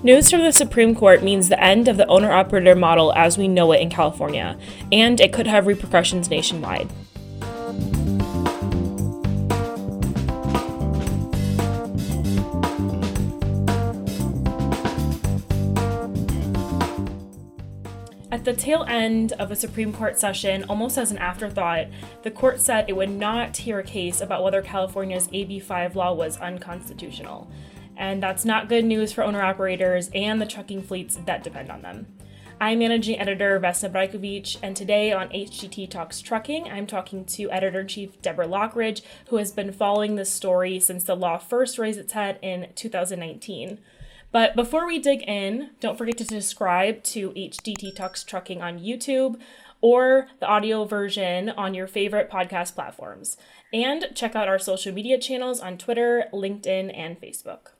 News from the Supreme Court means the end of the owner operator model as we know it in California, and it could have repercussions nationwide. At the tail end of a Supreme Court session, almost as an afterthought, the court said it would not hear a case about whether California's AB 5 law was unconstitutional and that's not good news for owner operators and the trucking fleets that depend on them. I'm managing editor Vesna Brajkovic, and today on HDT Talks Trucking, I'm talking to editor chief Deborah Lockridge, who has been following this story since the law first raised its head in 2019. But before we dig in, don't forget to subscribe to HDT Talks Trucking on YouTube or the audio version on your favorite podcast platforms. And check out our social media channels on Twitter, LinkedIn, and Facebook.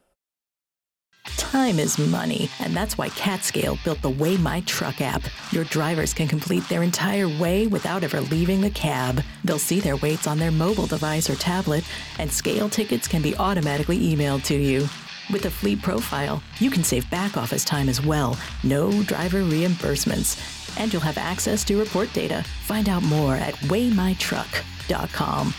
Time is money, and that's why CAT Scale built the Weigh My Truck app. Your drivers can complete their entire weigh without ever leaving the cab. They'll see their weights on their mobile device or tablet, and scale tickets can be automatically emailed to you. With a fleet profile, you can save back office time as well. No driver reimbursements. And you'll have access to report data. Find out more at weighmytruck.com.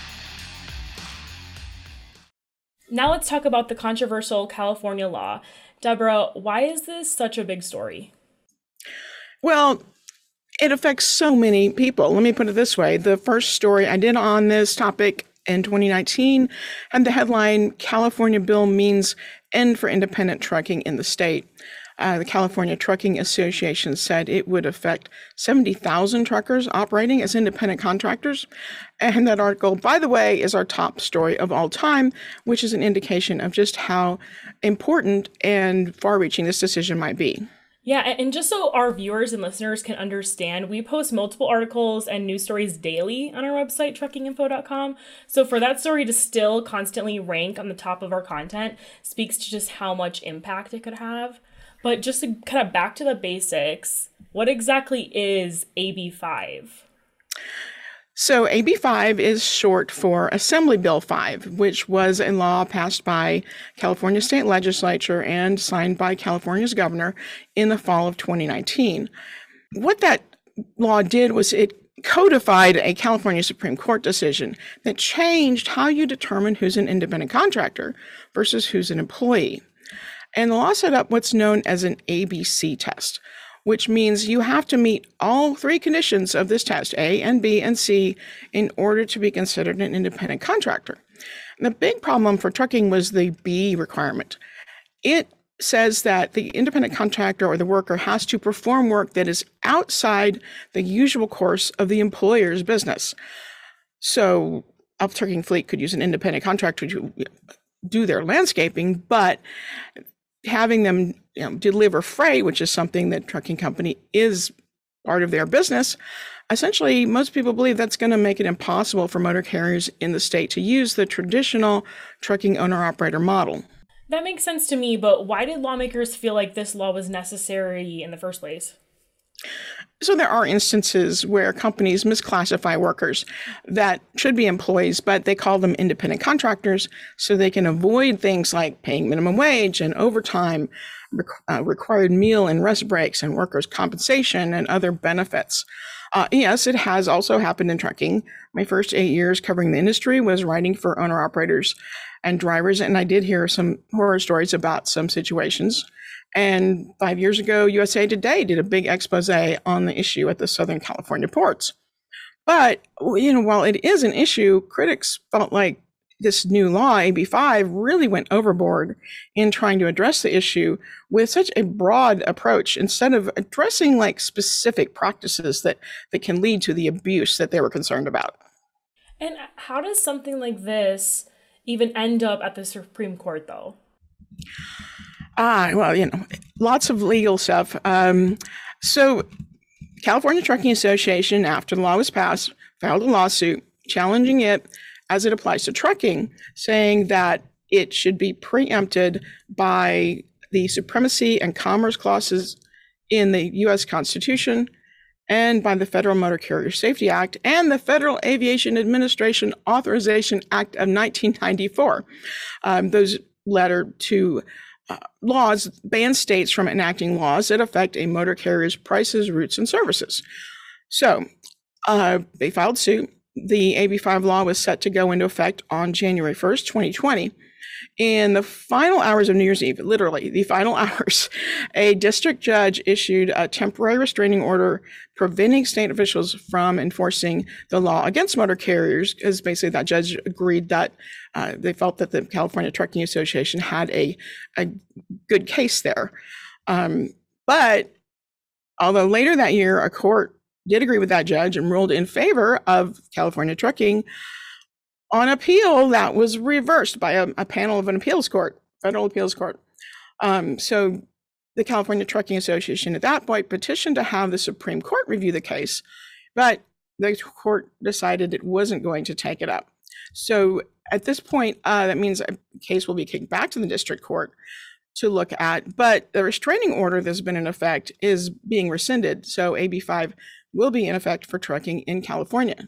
Now let's talk about the controversial California law. Deborah, why is this such a big story? Well, it affects so many people. Let me put it this way the first story I did on this topic in 2019 had the headline California bill means end for independent trucking in the state. Uh, the California Trucking Association said it would affect 70,000 truckers operating as independent contractors. And that article, by the way, is our top story of all time, which is an indication of just how important and far reaching this decision might be. Yeah, and just so our viewers and listeners can understand, we post multiple articles and news stories daily on our website, truckinginfo.com. So for that story to still constantly rank on the top of our content speaks to just how much impact it could have. But just to kind of back to the basics, what exactly is AB5? So, AB5 is short for Assembly Bill 5, which was a law passed by California State Legislature and signed by California's governor in the fall of 2019. What that law did was it codified a California Supreme Court decision that changed how you determine who's an independent contractor versus who's an employee. And the law set up what's known as an ABC test, which means you have to meet all three conditions of this test, A and B and C, in order to be considered an independent contractor. And the big problem for trucking was the B requirement. It says that the independent contractor or the worker has to perform work that is outside the usual course of the employer's business. So, a trucking fleet could use an independent contractor to do their landscaping, but having them you know, deliver freight, which is something that trucking company is part of their business, essentially most people believe that's going to make it impossible for motor carriers in the state to use the traditional trucking owner operator model. That makes sense to me, but why did lawmakers feel like this law was necessary in the first place? So there are instances where companies misclassify workers that should be employees, but they call them independent contractors so they can avoid things like paying minimum wage and overtime, uh, required meal and rest breaks, and workers' compensation and other benefits. Uh, yes, it has also happened in trucking. My first eight years covering the industry was writing for owner operators and drivers, and I did hear some horror stories about some situations and five years ago, USA Today did a big expose on the issue at the Southern California ports. But, you know, while it is an issue, critics felt like this new law, AB5, really went overboard in trying to address the issue with such a broad approach instead of addressing like specific practices that, that can lead to the abuse that they were concerned about. And how does something like this even end up at the Supreme Court, though? Ah, well, you know, lots of legal stuff. Um, so, California Trucking Association, after the law was passed, filed a lawsuit challenging it as it applies to trucking, saying that it should be preempted by the supremacy and commerce clauses in the U.S. Constitution and by the Federal Motor Carrier Safety Act and the Federal Aviation Administration Authorization Act of 1994. Um, those letter to laws ban states from enacting laws that affect a motor carrier's prices, routes, and services. So uh, they filed suit. The AB5 law was set to go into effect on January 1st, 2020. In the final hours of New Year's Eve, literally the final hours, a district judge issued a temporary restraining order preventing state officials from enforcing the law against motor carriers, because basically that judge agreed that uh, they felt that the California Trucking Association had a, a good case there. Um, but although later that year, a court did agree with that judge and ruled in favor of California trucking, on appeal that was reversed by a, a panel of an appeals court, federal appeals court. Um, so the California Trucking Association at that point petitioned to have the Supreme Court review the case, but the court decided it wasn't going to take it up. So at this point, uh, that means a case will be kicked back to the district court to look at, but the restraining order that's been in effect is being rescinded. So AB5 will be in effect for trucking in California.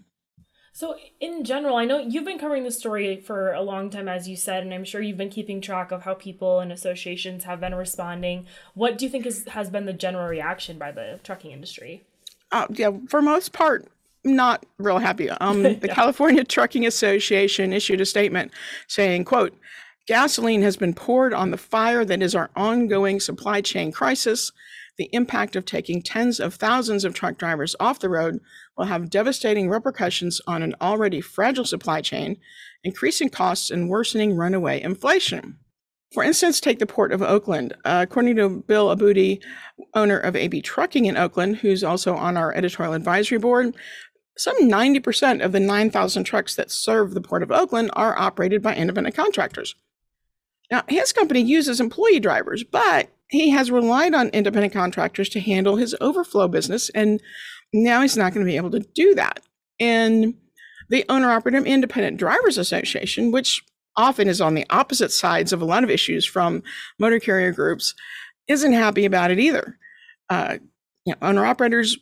So, in general, I know you've been covering this story for a long time, as you said, and I'm sure you've been keeping track of how people and associations have been responding. What do you think is, has been the general reaction by the trucking industry? Uh, yeah, for most part, not real happy. Um, the yeah. California Trucking Association issued a statement saying, "quote Gasoline has been poured on the fire that is our ongoing supply chain crisis." The impact of taking tens of thousands of truck drivers off the road will have devastating repercussions on an already fragile supply chain, increasing costs and worsening runaway inflation. For instance, take the Port of Oakland. Uh, according to Bill Aboudi, owner of AB Trucking in Oakland, who's also on our editorial advisory board, some 90% of the 9,000 trucks that serve the Port of Oakland are operated by independent contractors. Now, his company uses employee drivers, but he has relied on independent contractors to handle his overflow business, and now he's not going to be able to do that. And the owner operator independent drivers association, which often is on the opposite sides of a lot of issues from motor carrier groups, isn't happy about it either. Uh, you know, owner operators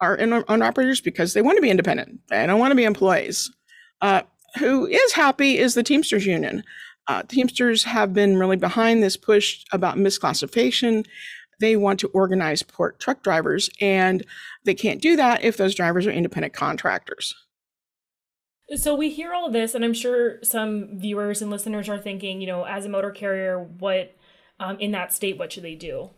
are owner operators because they want to be independent. They don't want to be employees. Uh, who is happy is the Teamsters Union. Uh, Teamsters have been really behind this push about misclassification. They want to organize port truck drivers, and they can't do that if those drivers are independent contractors. So we hear all of this, and I'm sure some viewers and listeners are thinking, you know, as a motor carrier, what um, in that state, what should they do,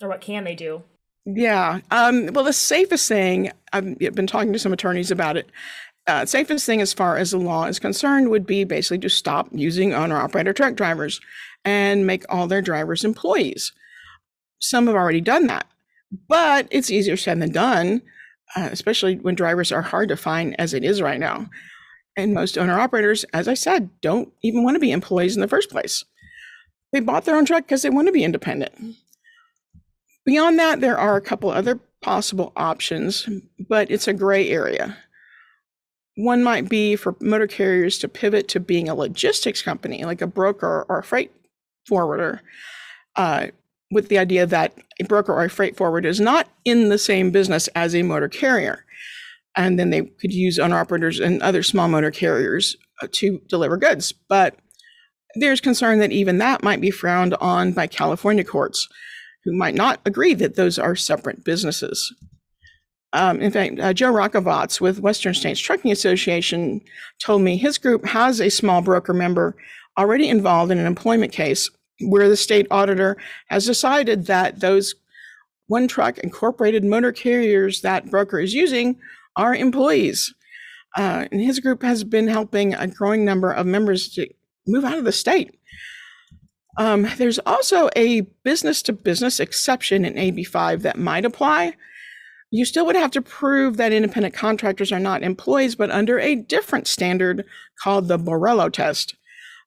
or what can they do? Yeah. Um, well, the safest thing, I've been talking to some attorneys about it, uh, safest thing as far as the law is concerned would be basically to stop using owner operator truck drivers and make all their drivers employees. Some have already done that, but it's easier said than done, uh, especially when drivers are hard to find as it is right now. And most owner operators, as I said, don't even want to be employees in the first place. They bought their own truck because they want to be independent. Beyond that, there are a couple other possible options, but it's a gray area. One might be for motor carriers to pivot to being a logistics company, like a broker or a freight forwarder, uh, with the idea that a broker or a freight forwarder is not in the same business as a motor carrier. And then they could use owner operators and other small motor carriers uh, to deliver goods. But there's concern that even that might be frowned on by California courts, who might not agree that those are separate businesses. Um, in fact, uh, Joe Rajkovacz with Western States Trucking Association told me his group has a small broker member already involved in an employment case where the state auditor has decided that those one truck incorporated motor carriers that broker is using are employees. Uh, and his group has been helping a growing number of members to move out of the state. Um, there's also a business to business exception in AB5 that might apply you still would have to prove that independent contractors are not employees, but under a different standard called the Borello test.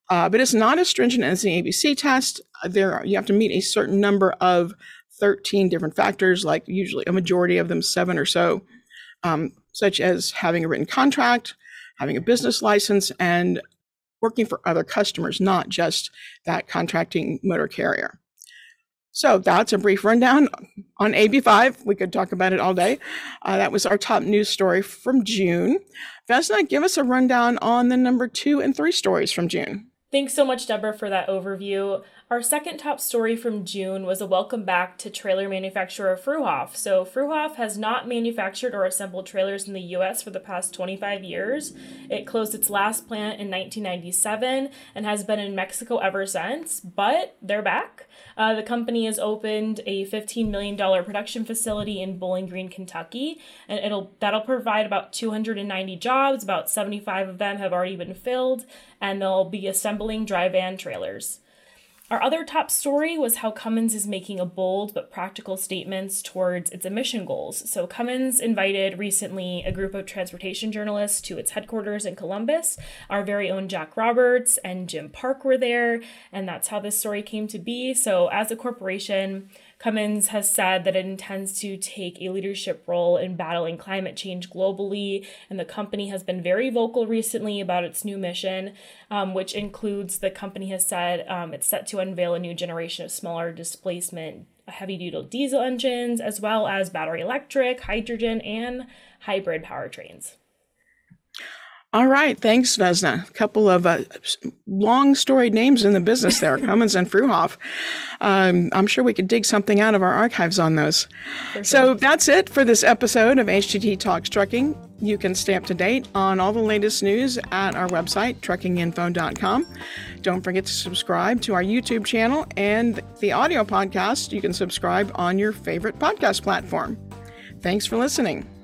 Uh, but it's not as stringent as the ABC test. Uh, there, are, you have to meet a certain number of 13 different factors, like usually a majority of them, seven or so, um, such as having a written contract, having a business license, and working for other customers, not just that contracting motor carrier. So that's a brief rundown on AB5. We could talk about it all day. Uh, that was our top news story from June. Vesna, give us a rundown on the number two and three stories from June. Thanks so much, Deborah, for that overview. Our second top story from June was a welcome back to trailer manufacturer Fruehauf. So, Fruehauf has not manufactured or assembled trailers in the US for the past 25 years. It closed its last plant in 1997 and has been in Mexico ever since, but they're back. Uh, the company has opened a $15 million production facility in Bowling Green, Kentucky, and it'll that'll provide about 290 jobs. About 75 of them have already been filled, and they'll be assembling dry van trailers. Our other top story was how Cummins is making a bold but practical statements towards its emission goals. So, Cummins invited recently a group of transportation journalists to its headquarters in Columbus. Our very own Jack Roberts and Jim Park were there, and that's how this story came to be. So, as a corporation, Cummins has said that it intends to take a leadership role in battling climate change globally, and the company has been very vocal recently about its new mission, um, which includes the company has said um, it's set to unveil a new generation of smaller displacement heavy duty diesel engines, as well as battery electric, hydrogen, and hybrid powertrains. All right, thanks, Vesna. A couple of uh, long storied names in the business there, Cummins and Fruehauf. Um, I'm sure we could dig something out of our archives on those. Sure. So that's it for this episode of HDT Talks Trucking. You can stay up to date on all the latest news at our website, truckinginfo.com. Don't forget to subscribe to our YouTube channel and the audio podcast. You can subscribe on your favorite podcast platform. Thanks for listening.